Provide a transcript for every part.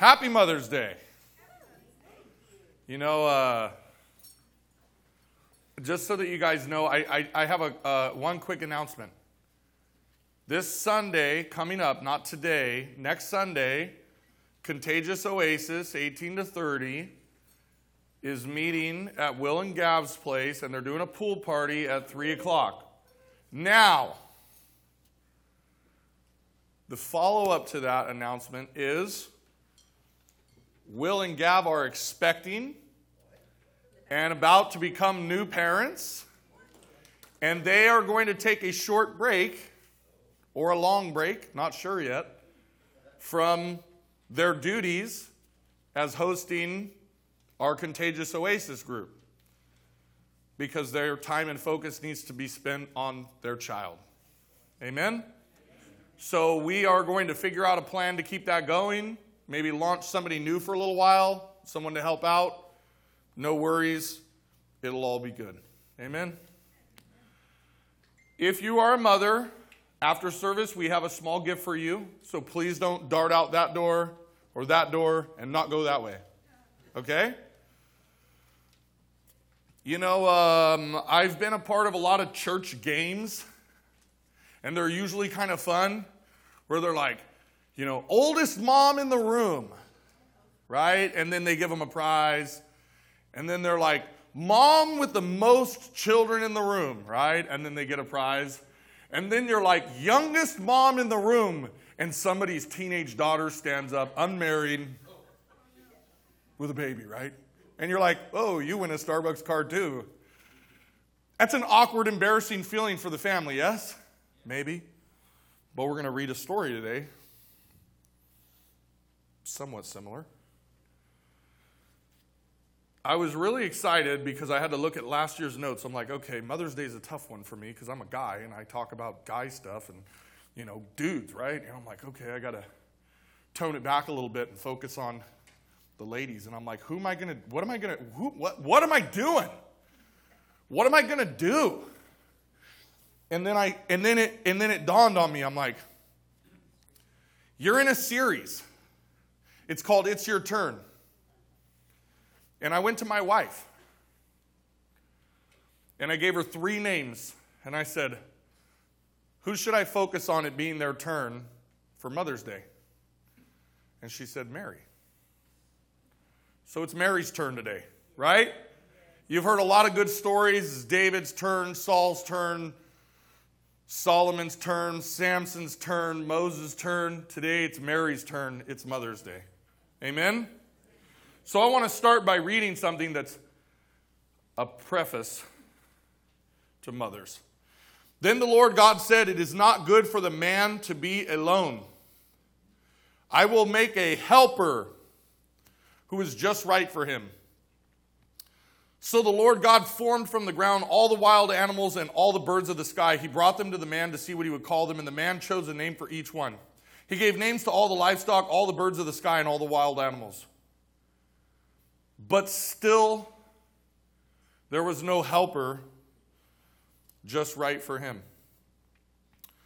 Happy Mother's Day. You know, uh, just so that you guys know, I, I, I have a, uh, one quick announcement. This Sunday, coming up, not today, next Sunday, Contagious Oasis, 18 to 30, is meeting at Will and Gav's place, and they're doing a pool party at 3 o'clock. Now, the follow up to that announcement is Will and Gav are expecting and about to become new parents, and they are going to take a short break or a long break, not sure yet, from their duties as hosting our Contagious Oasis group because their time and focus needs to be spent on their child. Amen? So we are going to figure out a plan to keep that going, maybe launch somebody new for a little while, someone to help out. No worries, it'll all be good. Amen? If you are a mother, after service, we have a small gift for you. So please don't dart out that door or that door and not go that way. Okay? You know, um, I've been a part of a lot of church games, and they're usually kind of fun, where they're like, you know, oldest mom in the room, right? And then they give them a prize. And then they're like, mom with the most children in the room, right? And then they get a prize. And then you're like, youngest mom in the room, and somebody's teenage daughter stands up, unmarried, with a baby, right? and you're like, oh, you win a Starbucks card too. That's an awkward, embarrassing feeling for the family, yes? Maybe. But we're going to read a story today, somewhat similar. I was really excited because I had to look at last year's notes. I'm like, okay, Mother's Day is a tough one for me because I'm a guy and I talk about guy stuff and, you know, dudes, right? And I'm like, okay, I got to tone it back a little bit and focus on the ladies, and I'm like, who am I gonna, what am I gonna, who, what, what am I doing? What am I gonna do? And then I, and then it, and then it dawned on me. I'm like, you're in a series. It's called It's Your Turn. And I went to my wife, and I gave her three names, and I said, who should I focus on it being their turn for Mother's Day? And she said, Mary. So it's Mary's turn today, right? You've heard a lot of good stories. David's turn, Saul's turn, Solomon's turn, Samson's turn, Moses' turn. Today it's Mary's turn. It's Mother's Day. Amen? So I want to start by reading something that's a preface to mothers. Then the Lord God said, It is not good for the man to be alone. I will make a helper who is just right for him. So the Lord God formed from the ground all the wild animals and all the birds of the sky. He brought them to the man to see what he would call them, and the man chose a name for each one. He gave names to all the livestock, all the birds of the sky, and all the wild animals. But still, there was no helper just right for him.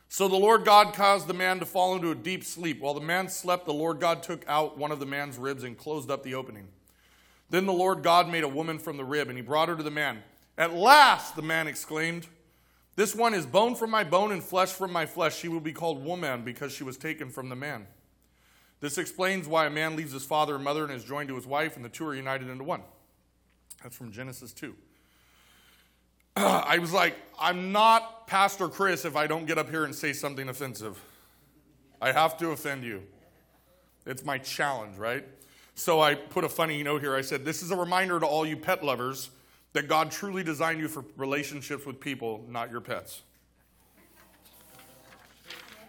So the Lord God caused the man to fall into a deep sleep. While the man slept, the Lord God took out one of the man's ribs and closed up the opening. Then the Lord God made a woman from the rib, and he brought her to the man. At last, the man exclaimed, This one is bone from my bone and flesh from my flesh. She will be called woman because she was taken from the man. This explains why a man leaves his father and mother and is joined to his wife, and the two are united into one. That's from Genesis 2. I was like, I'm not Pastor Chris if I don't get up here and say something offensive. I have to offend you. It's my challenge, right? So I put a funny note here. I said, This is a reminder to all you pet lovers that God truly designed you for relationships with people, not your pets.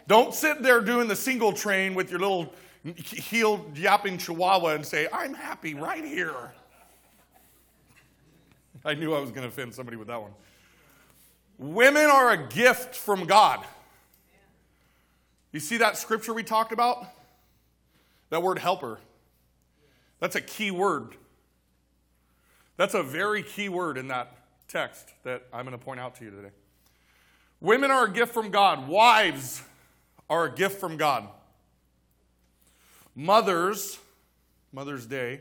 Don't sit there doing the single train with your little heel yapping chihuahua and say, I'm happy right here. I knew I was going to offend somebody with that one. Women are a gift from God. You see that scripture we talked about? That word helper. That's a key word. That's a very key word in that text that I'm going to point out to you today. Women are a gift from God. Wives are a gift from God. Mothers Mother's Day,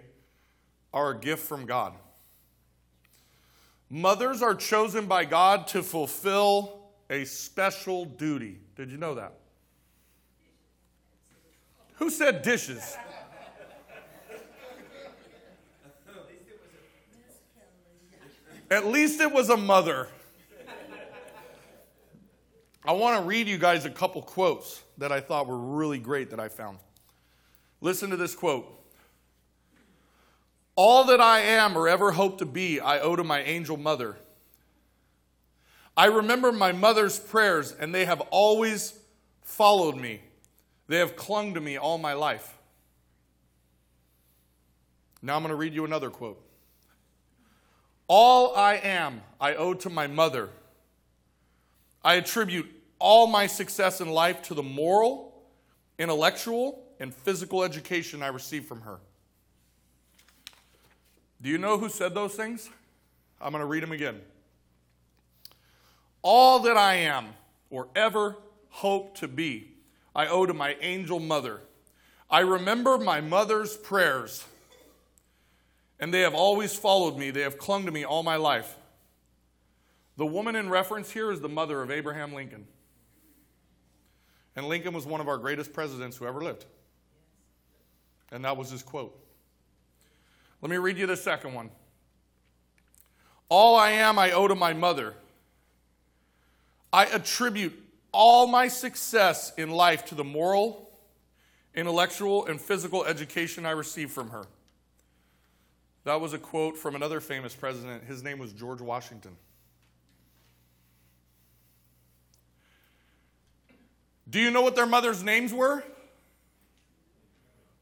are a gift from God. Mothers are chosen by God to fulfill a special duty. Did you know that? Who said dishes? At least it was a mother. I want to read you guys a couple quotes that I thought were really great that I found. Listen to this quote All that I am or ever hope to be, I owe to my angel mother. I remember my mother's prayers, and they have always followed me. They have clung to me all my life. Now I'm going to read you another quote. All I am, I owe to my mother. I attribute all my success in life to the moral, intellectual, and physical education I received from her. Do you know who said those things? I'm going to read them again. All that I am or ever hope to be, I owe to my angel mother. I remember my mother's prayers, and they have always followed me. They have clung to me all my life. The woman in reference here is the mother of Abraham Lincoln. And Lincoln was one of our greatest presidents who ever lived. And that was his quote. Let me read you the second one. All I am, I owe to my mother. I attribute all my success in life to the moral, intellectual, and physical education I received from her. That was a quote from another famous president. His name was George Washington. Do you know what their mother's names were?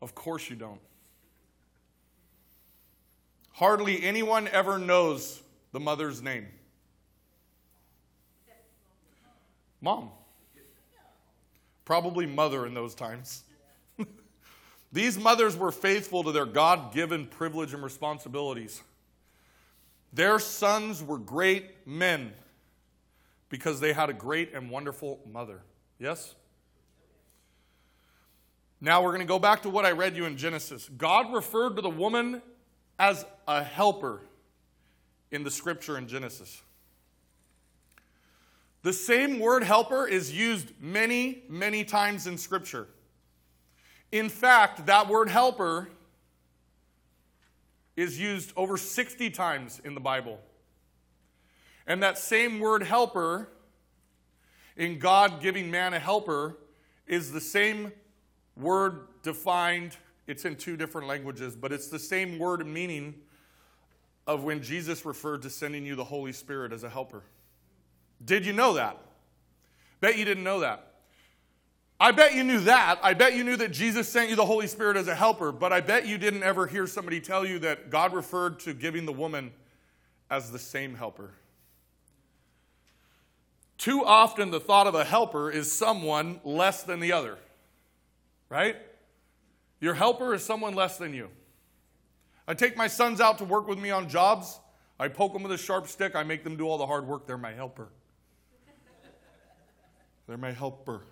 Of course you don't. Hardly anyone ever knows the mother's name. Mom. Probably mother in those times. These mothers were faithful to their God given privilege and responsibilities. Their sons were great men because they had a great and wonderful mother. Yes? Now we're going to go back to what I read you in Genesis. God referred to the woman as a helper in the scripture in Genesis. The same word helper is used many, many times in Scripture. In fact, that word helper is used over 60 times in the Bible. And that same word helper, in God giving man a helper, is the same word defined. It's in two different languages, but it's the same word and meaning of when Jesus referred to sending you the Holy Spirit as a helper. Did you know that? Bet you didn't know that. I bet you knew that. I bet you knew that Jesus sent you the Holy Spirit as a helper, but I bet you didn't ever hear somebody tell you that God referred to giving the woman as the same helper. Too often, the thought of a helper is someone less than the other, right? Your helper is someone less than you. I take my sons out to work with me on jobs. I poke them with a sharp stick. I make them do all the hard work. They're my helper. They're my helper.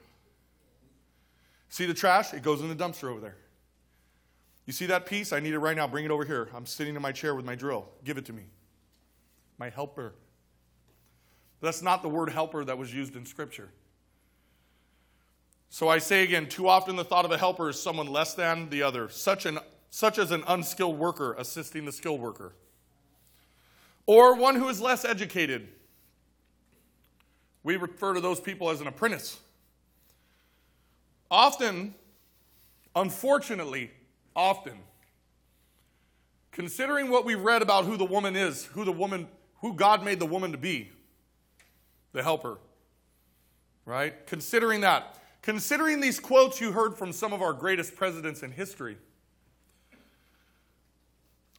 See the trash? It goes in the dumpster over there. You see that piece? I need it right now. Bring it over here. I'm sitting in my chair with my drill. Give it to me. My helper. That's not the word helper that was used in Scripture. So I say again, too often the thought of a helper is someone less than the other, such, an, such as an unskilled worker assisting the skilled worker, or one who is less educated we refer to those people as an apprentice. Often, unfortunately, often, considering what we've read about who the woman is, who the woman, who God made the woman to be, the helper, right? Considering that, considering these quotes you heard from some of our greatest presidents in history,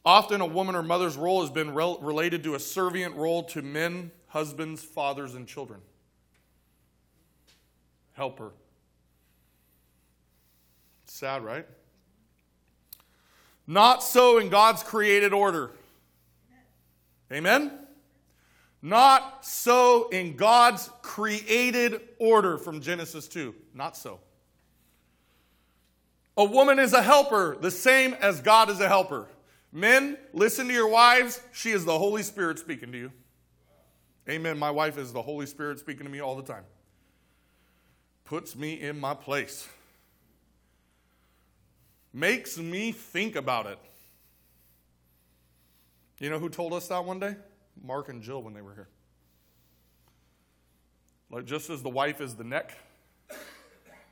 often a woman or mother's role has been rel- related to a servient role to men, husbands, fathers, and children helper. Sad, right? Not so in God's created order. Amen? Not so in God's created order from Genesis 2. Not so. A woman is a helper, the same as God is a helper. Men, listen to your wives. She is the Holy Spirit speaking to you. Amen. My wife is the Holy Spirit speaking to me all the time. Puts me in my place. Makes me think about it. You know who told us that one day? Mark and Jill when they were here. Like just as the wife is the neck,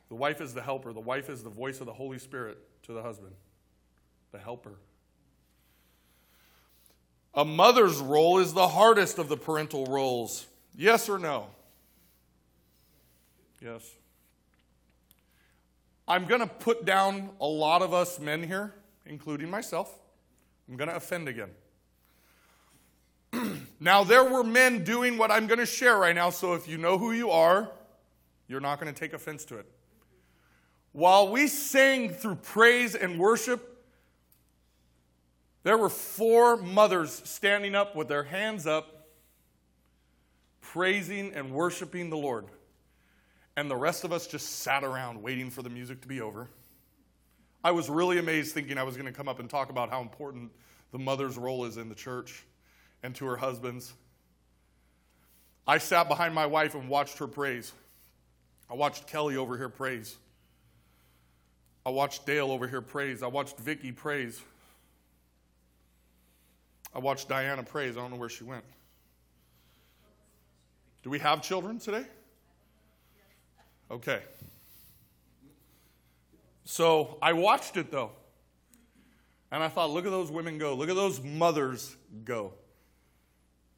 the wife is the helper, the wife is the voice of the Holy Spirit to the husband, the helper. A mother's role is the hardest of the parental roles. Yes or no? Yes. I'm going to put down a lot of us men here, including myself. I'm going to offend again. now, there were men doing what I'm going to share right now, so if you know who you are, you're not going to take offense to it. While we sang through praise and worship, there were four mothers standing up with their hands up, praising and worshiping the Lord. And the rest of us just sat around waiting for the music to be over. I was really amazed thinking I was going to come up and talk about how important the mother's role is in the church and to her husbands. I sat behind my wife and watched her praise. I watched Kelly over here praise. I watched Dale over here praise. I watched Vicky praise. I watched Diana praise. I don't know where she went. Do we have children today? Okay. So I watched it though. And I thought, look at those women go. Look at those mothers go.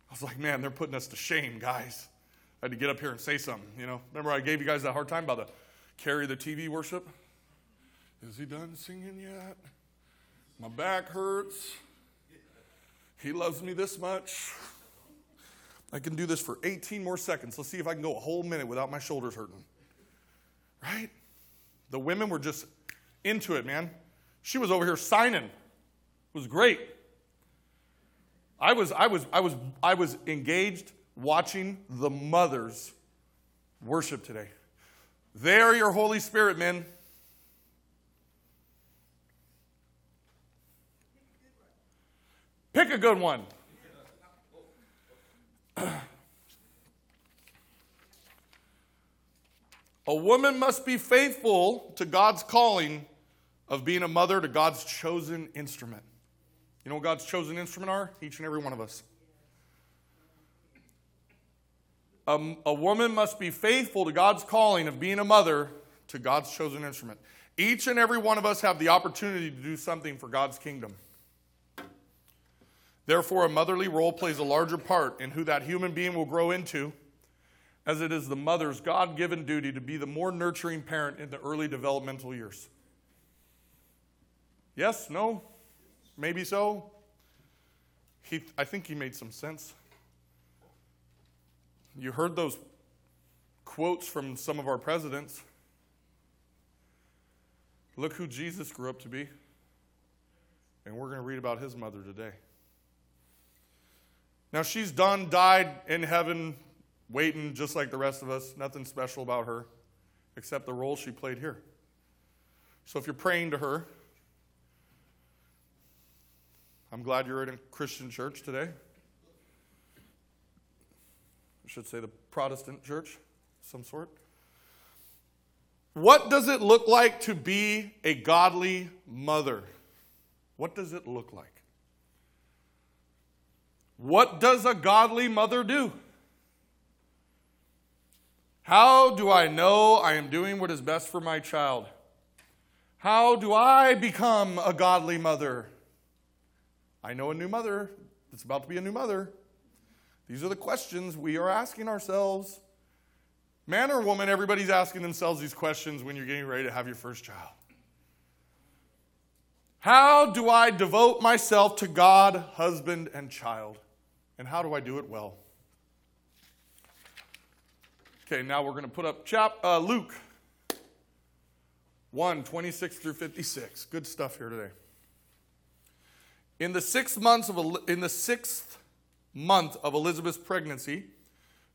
I was like, man, they're putting us to shame, guys. I had to get up here and say something, you know. Remember I gave you guys that hard time about the carry the TV worship? Is he done singing yet? My back hurts. He loves me this much. I can do this for 18 more seconds. Let's see if I can go a whole minute without my shoulders hurting. Right? The women were just into it, man. She was over here signing. It was great. I was, I was, I was, I was engaged watching the mothers worship today. They are your Holy Spirit, men. Pick a good one. A woman must be faithful to God's calling of being a mother to God's chosen instrument. You know what God's chosen instrument are? Each and every one of us. Um, a woman must be faithful to God's calling of being a mother to God's chosen instrument. Each and every one of us have the opportunity to do something for God's kingdom. Therefore, a motherly role plays a larger part in who that human being will grow into, as it is the mother's God given duty to be the more nurturing parent in the early developmental years. Yes? No? Maybe so. He, I think he made some sense. You heard those quotes from some of our presidents. Look who Jesus grew up to be. And we're going to read about his mother today. Now, she's done, died in heaven, waiting just like the rest of us. Nothing special about her, except the role she played here. So if you're praying to her, I'm glad you're in a Christian church today. I should say the Protestant church, some sort. What does it look like to be a godly mother? What does it look like? What does a godly mother do? How do I know I am doing what is best for my child? How do I become a godly mother? I know a new mother that's about to be a new mother. These are the questions we are asking ourselves. Man or woman, everybody's asking themselves these questions when you're getting ready to have your first child. How do I devote myself to God, husband, and child? And how do I do it well? Okay, now we're going to put up chap, uh, Luke 1 26 through 56. Good stuff here today. In the sixth month of in the sixth month of Elizabeth's pregnancy,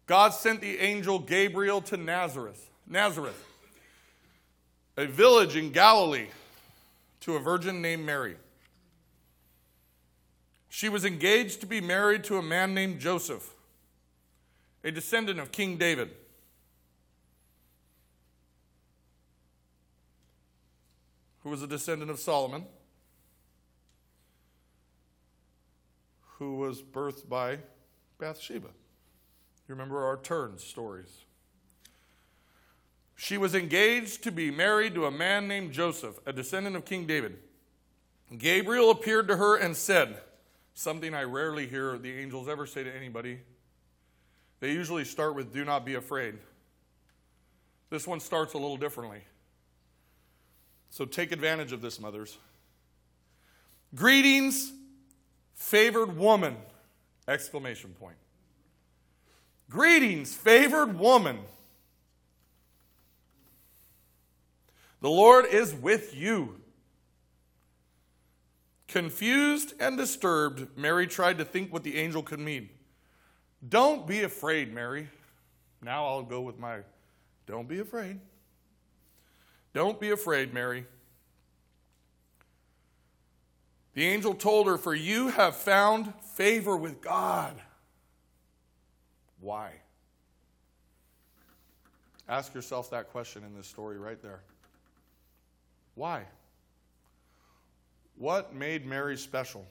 God sent the angel Gabriel to Nazareth, Nazareth, a village in Galilee, to a virgin named Mary. She was engaged to be married to a man named Joseph, a descendant of King David. Who was a descendant of Solomon, who was birthed by Bathsheba. You remember our turn stories. She was engaged to be married to a man named Joseph, a descendant of King David. Gabriel appeared to her and said, Something I rarely hear the angels ever say to anybody. They usually start with, Do not be afraid. This one starts a little differently. So take advantage of this, mothers. Greetings, favored woman! Exclamation point. Greetings, favored woman. The Lord is with you. Confused and disturbed, Mary tried to think what the angel could mean. Don't be afraid, Mary. Now I'll go with my don't be afraid. Don't be afraid, Mary. The angel told her, For you have found favor with God. Why? Ask yourself that question in this story right there. Why? What made Mary special?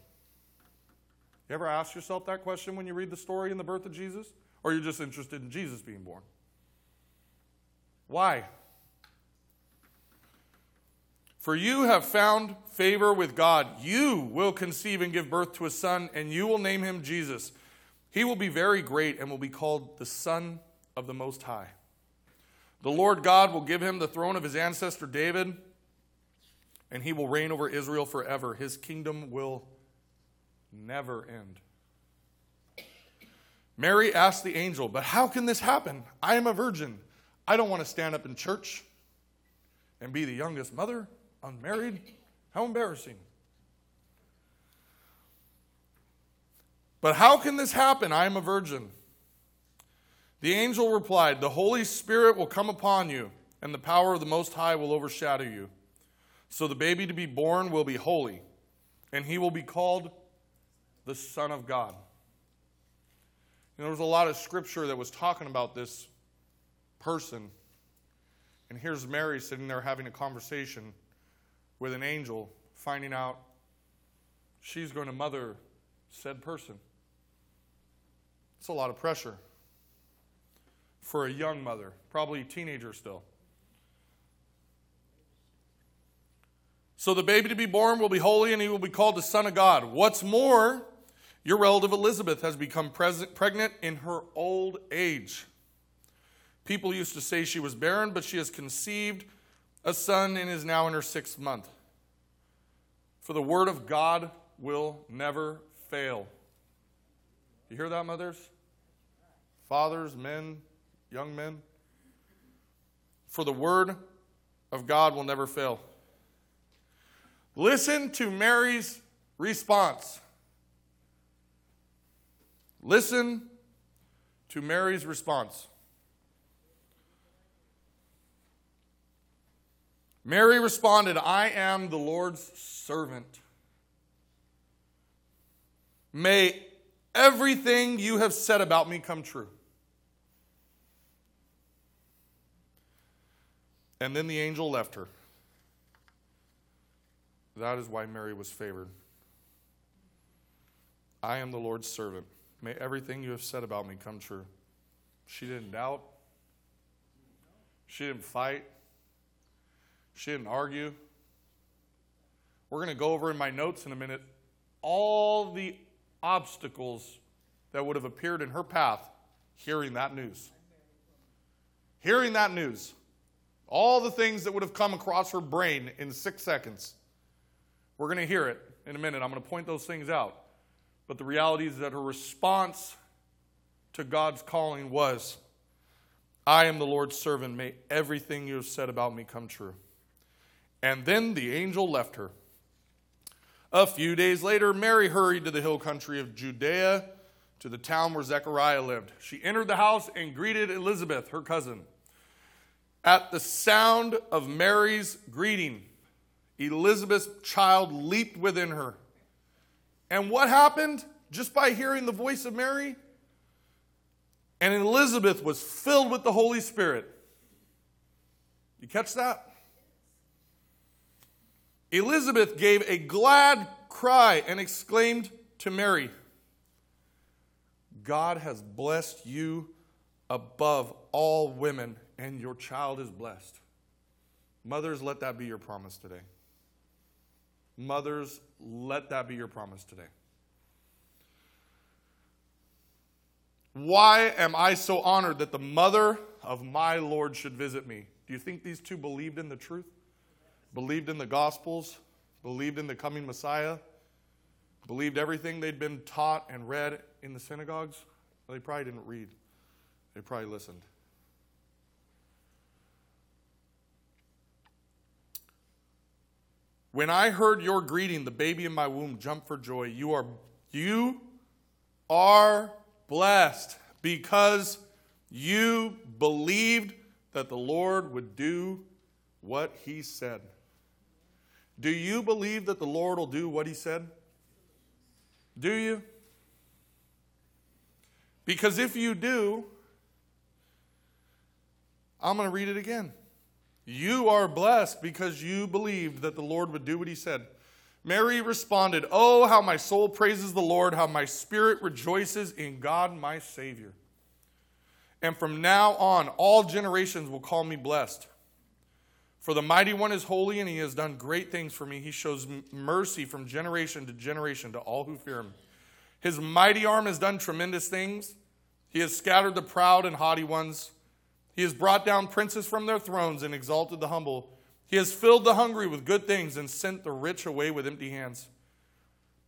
You ever ask yourself that question when you read the story in the birth of Jesus? Or you're just interested in Jesus being born? Why? For you have found favor with God. You will conceive and give birth to a son, and you will name him Jesus. He will be very great and will be called the Son of the Most High. The Lord God will give him the throne of his ancestor David and he will reign over Israel forever. His kingdom will never end. Mary asked the angel, But how can this happen? I am a virgin. I don't want to stand up in church and be the youngest mother, unmarried. How embarrassing. But how can this happen? I am a virgin. The angel replied, The Holy Spirit will come upon you, and the power of the Most High will overshadow you. So the baby to be born will be holy, and he will be called the Son of God. There was a lot of scripture that was talking about this person. And here's Mary sitting there having a conversation with an angel, finding out she's going to mother said person. It's a lot of pressure for a young mother, probably teenager still. So the baby to be born will be holy and he will be called the Son of God. What's more, your relative Elizabeth has become pregnant in her old age. People used to say she was barren, but she has conceived a son and is now in her sixth month. For the word of God will never fail. You hear that, mothers? Fathers, men, young men? For the word of God will never fail. Listen to Mary's response. Listen to Mary's response. Mary responded, I am the Lord's servant. May everything you have said about me come true. And then the angel left her. That is why Mary was favored. I am the Lord's servant. May everything you have said about me come true. She didn't doubt. She didn't fight. She didn't argue. We're going to go over in my notes in a minute all the obstacles that would have appeared in her path hearing that news. Hearing that news. All the things that would have come across her brain in six seconds. We're going to hear it in a minute. I'm going to point those things out. But the reality is that her response to God's calling was, I am the Lord's servant. May everything you have said about me come true. And then the angel left her. A few days later, Mary hurried to the hill country of Judea to the town where Zechariah lived. She entered the house and greeted Elizabeth, her cousin. At the sound of Mary's greeting, Elizabeth's child leaped within her. And what happened just by hearing the voice of Mary? And Elizabeth was filled with the Holy Spirit. You catch that? Elizabeth gave a glad cry and exclaimed to Mary, God has blessed you above all women, and your child is blessed. Mothers, let that be your promise today. Mothers, let that be your promise today. Why am I so honored that the mother of my Lord should visit me? Do you think these two believed in the truth? Believed in the Gospels? Believed in the coming Messiah? Believed everything they'd been taught and read in the synagogues? They probably didn't read, they probably listened. When I heard your greeting, the baby in my womb jumped for joy. You are you are blessed because you believed that the Lord would do what he said. Do you believe that the Lord will do what he said? Do you? Because if you do, I'm going to read it again. You are blessed because you believed that the Lord would do what he said. Mary responded, Oh, how my soul praises the Lord, how my spirit rejoices in God my Savior. And from now on, all generations will call me blessed. For the mighty one is holy, and he has done great things for me. He shows mercy from generation to generation to all who fear him. His mighty arm has done tremendous things. He has scattered the proud and haughty ones. He has brought down princes from their thrones and exalted the humble. He has filled the hungry with good things and sent the rich away with empty hands.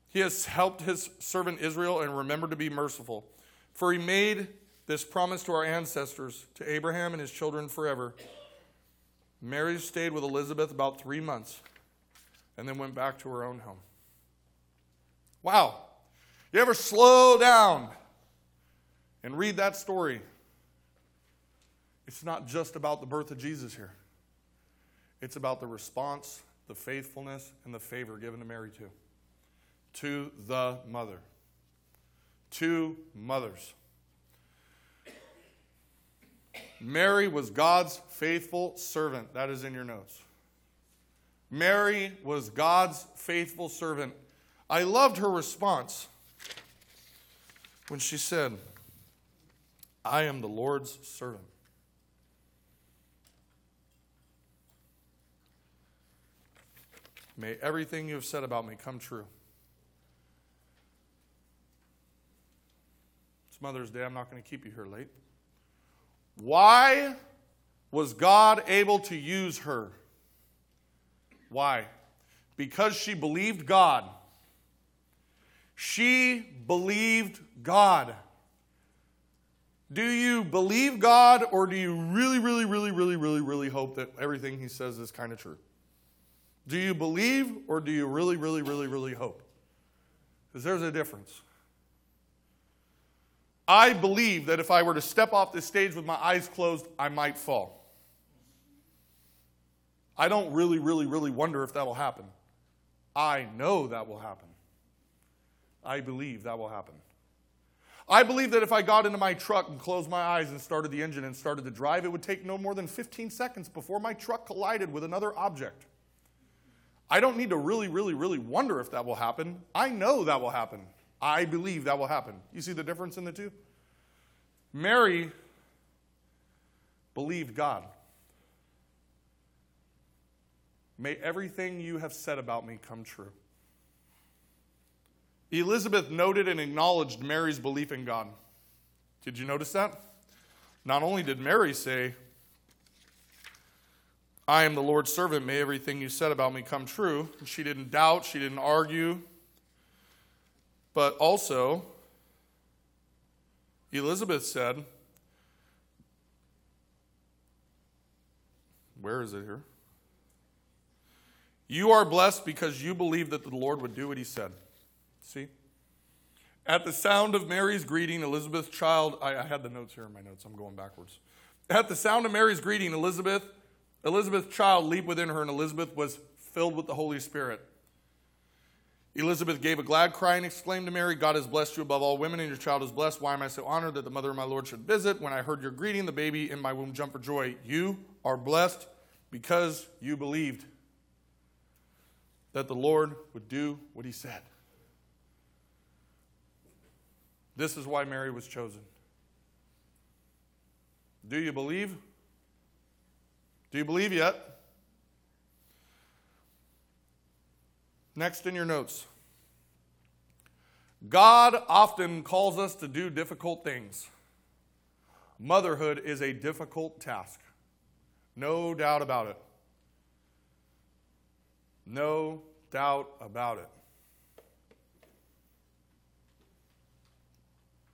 He has helped his servant Israel and remembered to be merciful. For he made this promise to our ancestors, to Abraham and his children forever. Mary stayed with Elizabeth about three months and then went back to her own home. Wow. You ever slow down and read that story? It's not just about the birth of Jesus here. It's about the response, the faithfulness, and the favor given to Mary, too. To the mother. Two mothers. Mary was God's faithful servant. That is in your notes. Mary was God's faithful servant. I loved her response when she said, I am the Lord's servant. May everything you have said about me come true. It's Mother's Day. I'm not going to keep you here late. Why was God able to use her? Why? Because she believed God. She believed God. Do you believe God or do you really, really, really, really, really, really hope that everything He says is kind of true? Do you believe or do you really, really, really, really hope? Because there's a difference. I believe that if I were to step off this stage with my eyes closed, I might fall. I don't really, really, really wonder if that will happen. I know that will happen. I believe that will happen. I believe that if I got into my truck and closed my eyes and started the engine and started to drive, it would take no more than 15 seconds before my truck collided with another object. I don't need to really, really, really wonder if that will happen. I know that will happen. I believe that will happen. You see the difference in the two? Mary believed God. May everything you have said about me come true. Elizabeth noted and acknowledged Mary's belief in God. Did you notice that? Not only did Mary say, I am the Lord's servant. May everything you said about me come true. She didn't doubt, she didn't argue. But also, Elizabeth said, Where is it here? You are blessed because you believe that the Lord would do what he said. See? At the sound of Mary's greeting, Elizabeth's child, I, I had the notes here in my notes, I'm going backwards. At the sound of Mary's greeting, Elizabeth Elizabeth's child leaped within her, and Elizabeth was filled with the Holy Spirit. Elizabeth gave a glad cry and exclaimed to Mary, God has blessed you above all women, and your child is blessed. Why am I so honored that the mother of my Lord should visit? When I heard your greeting, the baby in my womb jumped for joy. You are blessed because you believed that the Lord would do what he said. This is why Mary was chosen. Do you believe? Do you believe yet? Next in your notes. God often calls us to do difficult things. Motherhood is a difficult task. No doubt about it. No doubt about it.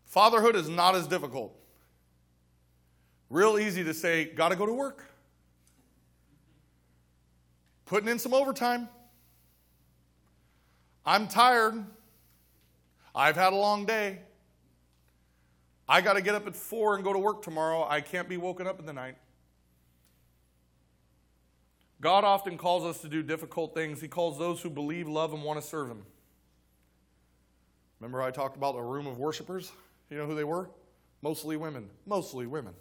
Fatherhood is not as difficult. Real easy to say, got to go to work. Putting in some overtime. I'm tired. I've had a long day. I got to get up at four and go to work tomorrow. I can't be woken up in the night. God often calls us to do difficult things. He calls those who believe, love, and want to serve Him. Remember, I talked about a room of worshipers? You know who they were? Mostly women. Mostly women.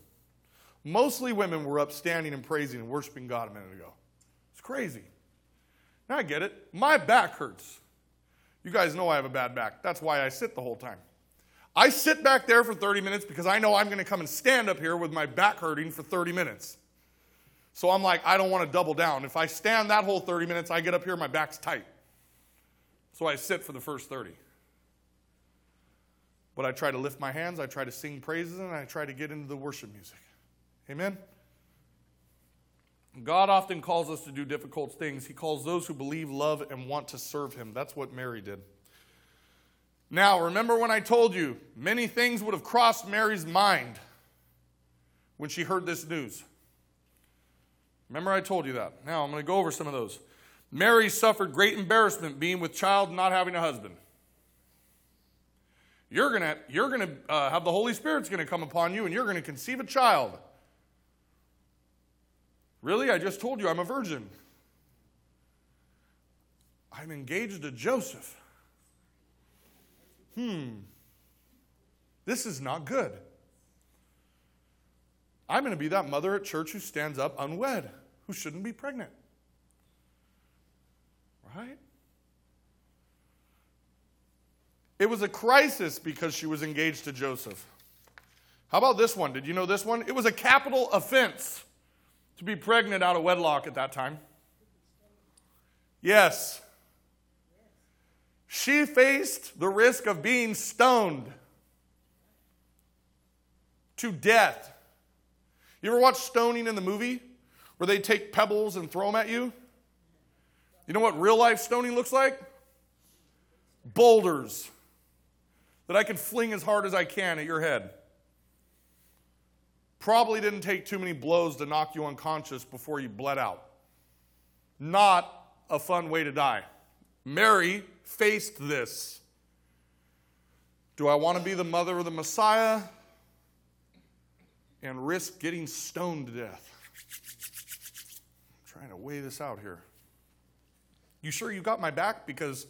Mostly women were up standing and praising and worshiping God a minute ago. It's crazy. Now I get it. My back hurts. You guys know I have a bad back. That's why I sit the whole time. I sit back there for 30 minutes because I know I'm going to come and stand up here with my back hurting for 30 minutes. So I'm like, I don't want to double down. If I stand that whole 30 minutes, I get up here, my back's tight. So I sit for the first 30. But I try to lift my hands, I try to sing praises, and I try to get into the worship music. Amen? God often calls us to do difficult things. He calls those who believe, love, and want to serve Him. That's what Mary did. Now, remember when I told you many things would have crossed Mary's mind when she heard this news? Remember, I told you that. Now, I'm going to go over some of those. Mary suffered great embarrassment being with child and not having a husband. You're going to you're going to uh, have the Holy Spirit's going to come upon you and you're going to conceive a child. Really? I just told you I'm a virgin. I'm engaged to Joseph. Hmm. This is not good. I'm going to be that mother at church who stands up unwed, who shouldn't be pregnant. Right? It was a crisis because she was engaged to Joseph. How about this one? Did you know this one? It was a capital offense to be pregnant out of wedlock at that time. Yes. She faced the risk of being stoned to death you ever watch stoning in the movie where they take pebbles and throw them at you? You know what real life stoning looks like? Boulders that I can fling as hard as I can at your head. Probably didn't take too many blows to knock you unconscious before you bled out. Not a fun way to die. Mary faced this. Do I want to be the mother of the Messiah? and risk getting stoned to death. I'm trying to weigh this out here. You sure you got my back? Because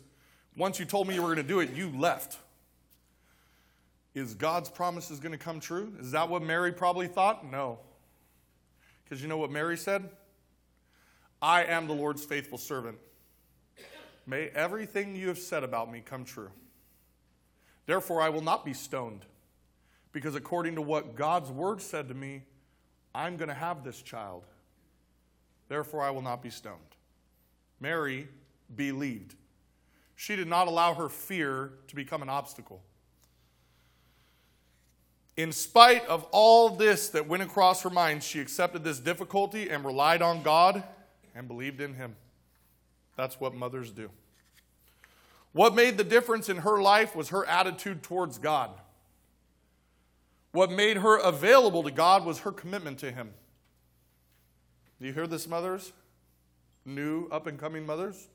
once you told me you were going to do it, you left. Is God's promises going to come true? Is that what Mary probably thought? No. Because you know what Mary said? I am the Lord's faithful servant. May everything you have said about me come true. Therefore, I will not be stoned because according to what God's word said to me, I'm going to have this child. Therefore, I will not be stoned. Mary believed. She did not allow her fear to become an obstacle. In spite of all this that went across her mind, she accepted this difficulty and relied on God and believed in Him. That's what mothers do. What made the difference in her life was her attitude towards God. What made her available to God was her commitment to Him. Do you hear this, mothers? New up and coming mothers?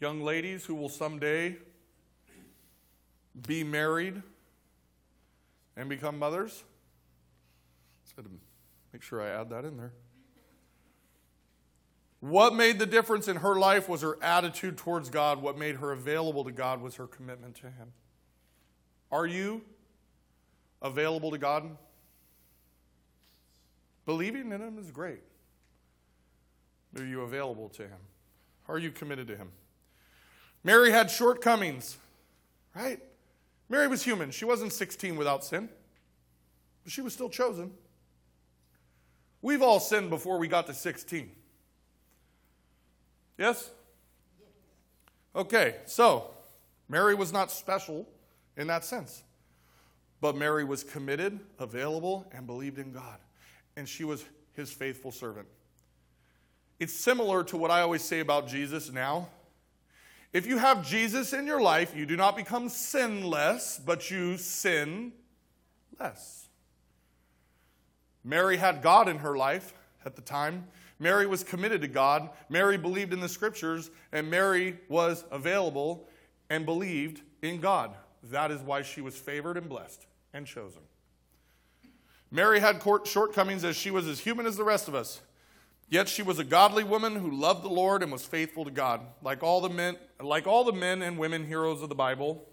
Young ladies who will someday be married and become mothers? Just to make sure I add that in there. What made the difference in her life was her attitude towards God. What made her available to God was her commitment to Him. Are you available to God? Believing in Him is great. Are you available to Him? Are you committed to Him? Mary had shortcomings, right? Mary was human. She wasn't 16 without sin, but she was still chosen. We've all sinned before we got to 16. Yes? Okay, so Mary was not special in that sense. But Mary was committed, available, and believed in God. And she was his faithful servant. It's similar to what I always say about Jesus now. If you have Jesus in your life, you do not become sinless, but you sin less. Mary had God in her life at the time. Mary was committed to God. Mary believed in the scriptures, and Mary was available and believed in God. That is why she was favored and blessed and chosen. Mary had shortcomings as she was as human as the rest of us. Yet she was a godly woman who loved the Lord and was faithful to God. Like all the men, like all the men and women heroes of the Bible.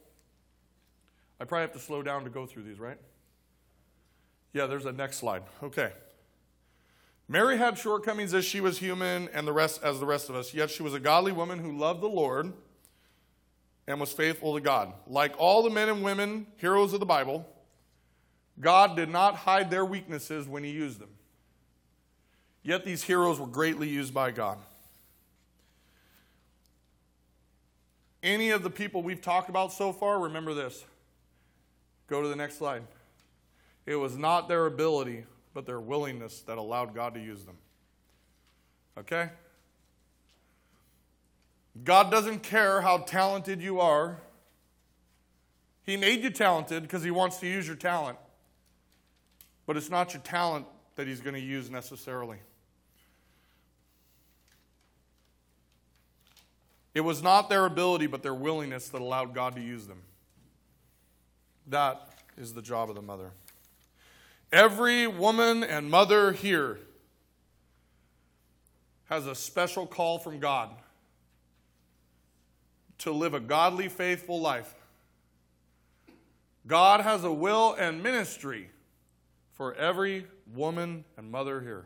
I probably have to slow down to go through these, right? Yeah, there's a next slide. Okay. Mary had shortcomings as she was human and the rest as the rest of us, yet she was a godly woman who loved the Lord and was faithful to God. Like all the men and women, heroes of the Bible, God did not hide their weaknesses when he used them. Yet these heroes were greatly used by God. Any of the people we've talked about so far, remember this. Go to the next slide. It was not their ability, but their willingness that allowed God to use them. Okay? God doesn't care how talented you are. He made you talented because He wants to use your talent. But it's not your talent that He's going to use necessarily. It was not their ability, but their willingness that allowed God to use them. That is the job of the mother. Every woman and mother here has a special call from God to live a godly, faithful life. God has a will and ministry for every woman and mother here.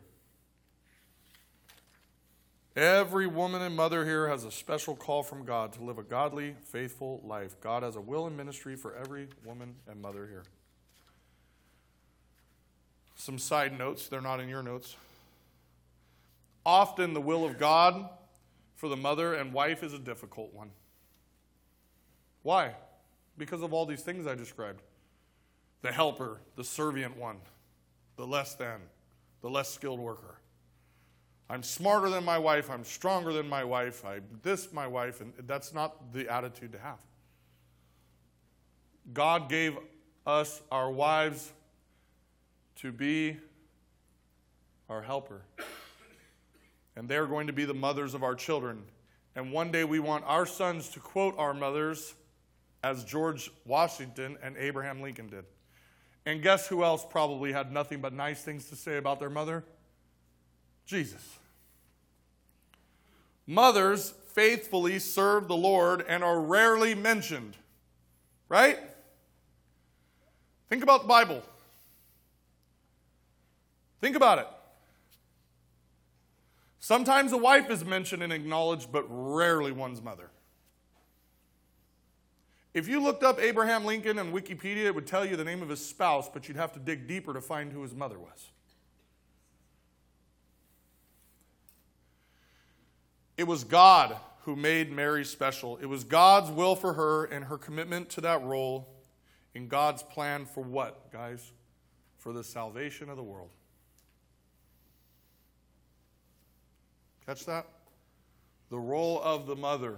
Every woman and mother here has a special call from God to live a godly, faithful life. God has a will and ministry for every woman and mother here. Some side notes, they're not in your notes. Often, the will of God for the mother and wife is a difficult one. Why? Because of all these things I described the helper, the servient one, the less than, the less skilled worker. I'm smarter than my wife, I'm stronger than my wife, I'm this my wife, and that's not the attitude to have. God gave us our wives to be our helper. And they're going to be the mothers of our children. And one day we want our sons to quote our mothers as George Washington and Abraham Lincoln did. And guess who else probably had nothing but nice things to say about their mother? Jesus. Mothers faithfully serve the Lord and are rarely mentioned, right? Think about the Bible. Think about it. Sometimes a wife is mentioned and acknowledged, but rarely one's mother. If you looked up Abraham Lincoln on Wikipedia, it would tell you the name of his spouse, but you'd have to dig deeper to find who his mother was. It was God who made Mary special. It was God's will for her and her commitment to that role in God's plan for what, guys? For the salvation of the world. Catch that? The role of the mother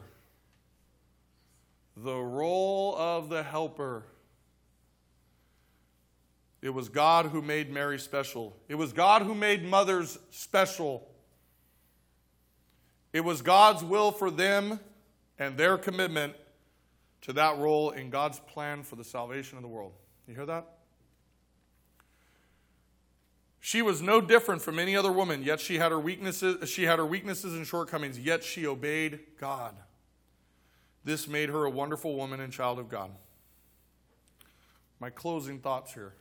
the role of the helper. It was God who made Mary special. It was God who made mothers special. It was God's will for them and their commitment to that role in God's plan for the salvation of the world. You hear that? She was no different from any other woman, yet she had her weaknesses, she had her weaknesses and shortcomings, yet she obeyed God. This made her a wonderful woman and child of God. My closing thoughts here.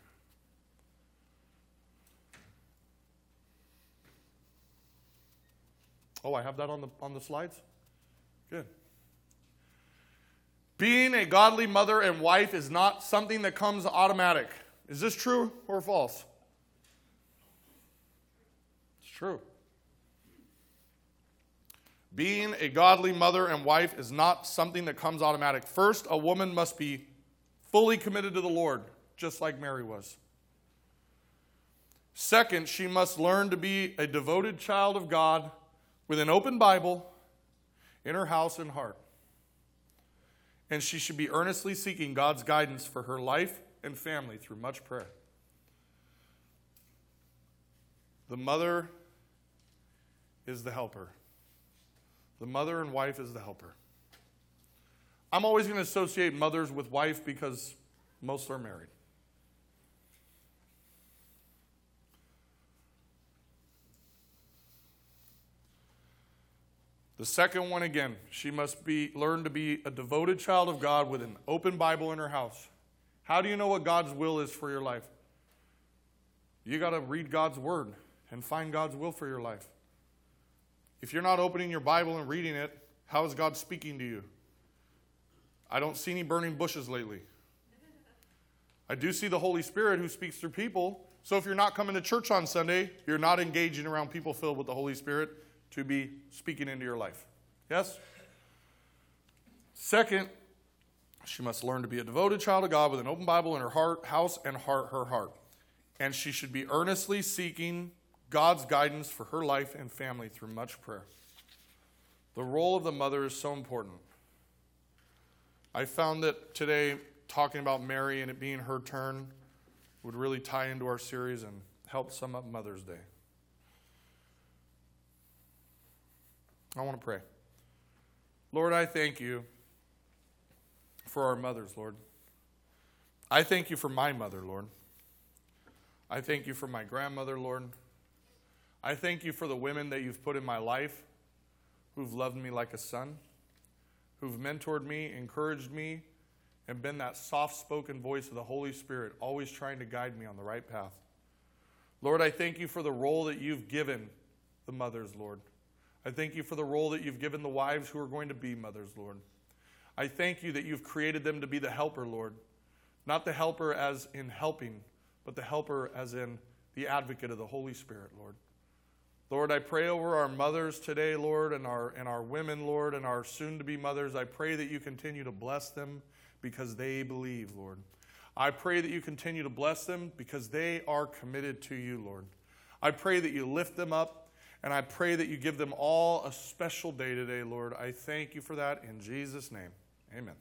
Oh, I have that on the on the slides? Good. Being a godly mother and wife is not something that comes automatic. Is this true or false? It's true. Being a godly mother and wife is not something that comes automatic. First, a woman must be fully committed to the Lord, just like Mary was. Second, she must learn to be a devoted child of God with an open Bible in her house and heart and she should be earnestly seeking God's guidance for her life and family through much prayer. The mother is the helper. The mother and wife is the helper. I'm always going to associate mothers with wife because most are married. The second one again, she must be learn to be a devoted child of God with an open Bible in her house. How do you know what God's will is for your life? You got to read God's word and find God's will for your life. If you're not opening your Bible and reading it, how is God speaking to you? I don't see any burning bushes lately. I do see the Holy Spirit who speaks through people. So if you're not coming to church on Sunday, you're not engaging around people filled with the Holy Spirit to be speaking into your life. Yes? Second, she must learn to be a devoted child of God with an open Bible in her heart, house and heart, her heart. And she should be earnestly seeking God's guidance for her life and family through much prayer. The role of the mother is so important. I found that today, talking about Mary and it being her turn would really tie into our series and help sum up Mother's Day. I want to pray. Lord, I thank you for our mothers, Lord. I thank you for my mother, Lord. I thank you for my grandmother, Lord. I thank you for the women that you've put in my life who've loved me like a son, who've mentored me, encouraged me, and been that soft spoken voice of the Holy Spirit, always trying to guide me on the right path. Lord, I thank you for the role that you've given the mothers, Lord. I thank you for the role that you've given the wives who are going to be mothers, Lord. I thank you that you've created them to be the helper, Lord. Not the helper as in helping, but the helper as in the advocate of the Holy Spirit, Lord. Lord, I pray over our mothers today, Lord, and our, and our women, Lord, and our soon to be mothers. I pray that you continue to bless them because they believe, Lord. I pray that you continue to bless them because they are committed to you, Lord. I pray that you lift them up and I pray that you give them all a special day today, Lord. I thank you for that in Jesus' name. Amen.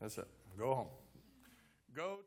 That's it. Go home. Go.